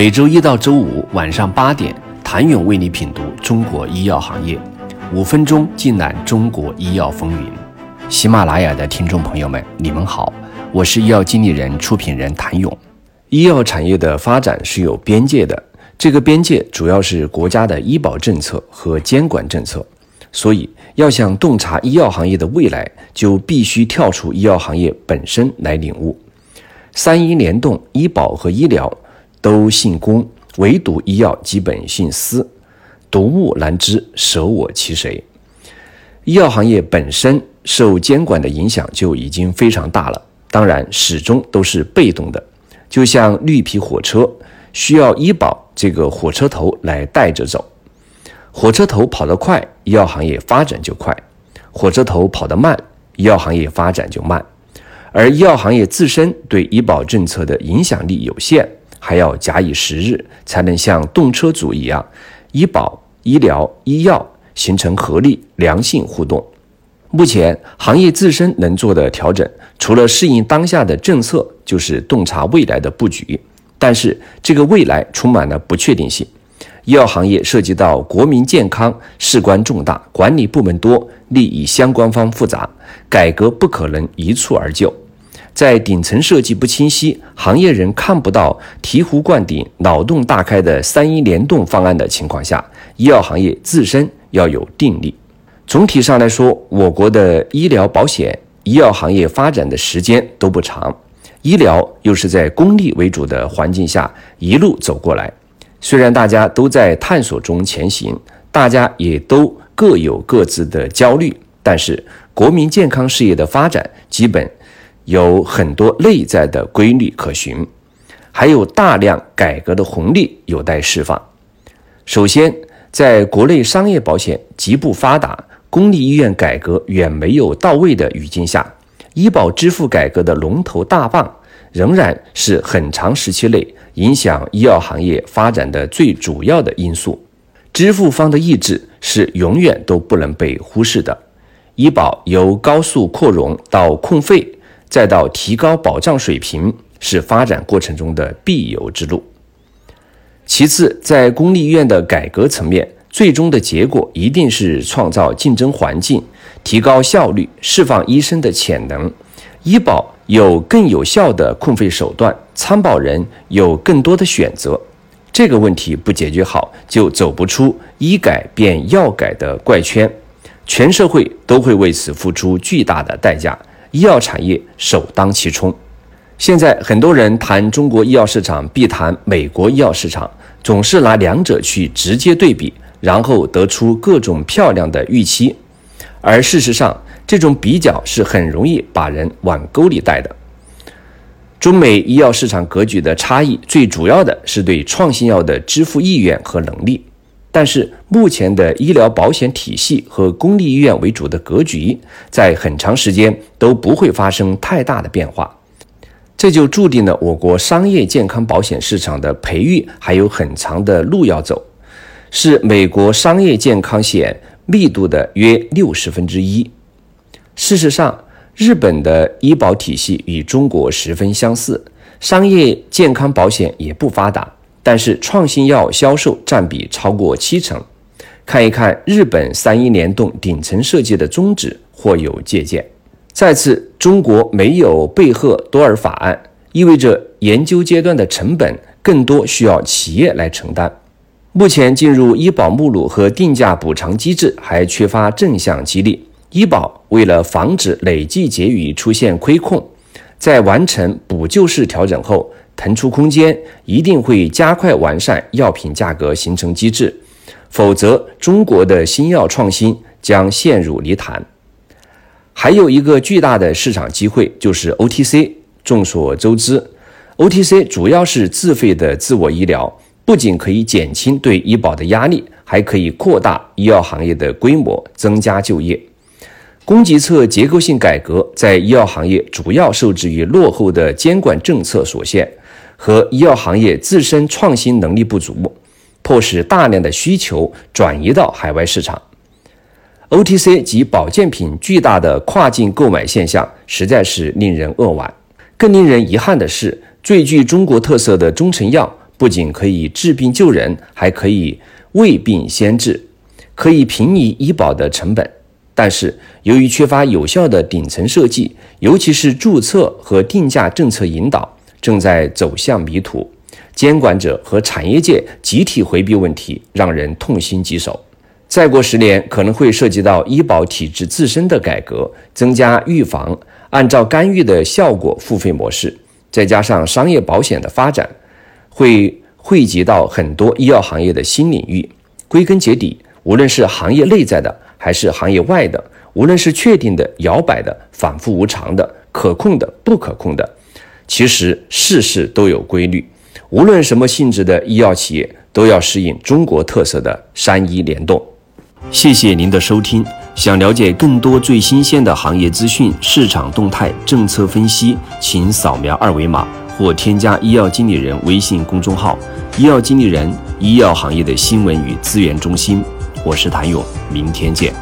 每周一到周五晚上八点，谭勇为你品读中国医药行业，五分钟尽览中国医药风云。喜马拉雅的听众朋友们，你们好，我是医药经理人、出品人谭勇。医药产业的发展是有边界的，这个边界主要是国家的医保政策和监管政策。所以，要想洞察医药行业的未来，就必须跳出医药行业本身来领悟。三医联动，医保和医疗都姓公，唯独医药基本姓私。独木难支，舍我其谁？医药行业本身受监管的影响就已经非常大了，当然始终都是被动的。就像绿皮火车，需要医保这个火车头来带着走。火车头跑得快，医药行业发展就快；火车头跑得慢，医药行业发展就慢。而医药行业自身对医保政策的影响力有限，还要假以时日，才能像动车组一样，医保、医疗、医药形成合力、良性互动。目前行业自身能做的调整，除了适应当下的政策，就是洞察未来的布局。但是这个未来充满了不确定性。医药行业涉及到国民健康，事关重大，管理部门多，利益相关方复杂，改革不可能一蹴而就。在顶层设计不清晰、行业人看不到醍醐灌顶、脑洞大开的三医联动方案的情况下，医药行业自身要有定力。总体上来说，我国的医疗保险、医药行业发展的时间都不长，医疗又是在公立为主的环境下一路走过来。虽然大家都在探索中前行，大家也都各有各自的焦虑，但是国民健康事业的发展基本有很多内在的规律可循，还有大量改革的红利有待释放。首先，在国内商业保险极不发达、公立医院改革远没有到位的语境下，医保支付改革的龙头大棒仍然是很长时期内。影响医药行业发展的最主要的因素，支付方的意志是永远都不能被忽视的。医保由高速扩容到控费，再到提高保障水平，是发展过程中的必由之路。其次，在公立医院的改革层面，最终的结果一定是创造竞争环境，提高效率，释放医生的潜能。医保。有更有效的控费手段，参保人有更多的选择。这个问题不解决好，就走不出医改变药改的怪圈，全社会都会为此付出巨大的代价，医药产业首当其冲。现在很多人谈中国医药市场，必谈美国医药市场，总是拿两者去直接对比，然后得出各种漂亮的预期，而事实上。这种比较是很容易把人往沟里带的。中美医药市场格局的差异，最主要的是对创新药的支付意愿和能力。但是，目前的医疗保险体系和公立医院为主的格局，在很长时间都不会发生太大的变化。这就注定了我国商业健康保险市场的培育还有很长的路要走，是美国商业健康险密度的约六十分之一。事实上，日本的医保体系与中国十分相似，商业健康保险也不发达，但是创新药销售占比超过七成。看一看日本三一联动顶层设计的宗旨，或有借鉴。再次，中国没有贝赫多尔法案，意味着研究阶段的成本更多需要企业来承担。目前进入医保目录和定价补偿机制还缺乏正向激励。医保为了防止累计结余出现亏空，在完成补救式调整后腾出空间，一定会加快完善药品价格形成机制，否则中国的新药创新将陷入泥潭。还有一个巨大的市场机会就是 OTC。众所周知，OTC 主要是自费的自我医疗，不仅可以减轻对医保的压力，还可以扩大医药行业的规模，增加就业。供给侧结构性改革在医药行业主要受制于落后的监管政策所限和医药行业自身创新能力不足，迫使大量的需求转移到海外市场。OTC 及保健品巨大的跨境购买现象实在是令人扼腕。更令人遗憾的是，最具中国特色的中成药不仅可以治病救人，还可以未病先治，可以平抑医保的成本。但是，由于缺乏有效的顶层设计，尤其是注册和定价政策引导，正在走向迷途。监管者和产业界集体回避问题，让人痛心疾首。再过十年，可能会涉及到医保体制自身的改革，增加预防、按照干预的效果付费模式，再加上商业保险的发展，会汇集到很多医药行业的新领域。归根结底，无论是行业内在的，还是行业外的，无论是确定的、摇摆的、反复无常的、可控的、不可控的，其实事事都有规律。无论什么性质的医药企业，都要适应中国特色的三医联动。谢谢您的收听。想了解更多最新鲜的行业资讯、市场动态、政策分析，请扫描二维码或添加医药经理人微信公众号“医药经理人”——医药行业的新闻与资源中心。我是谭勇，明天见。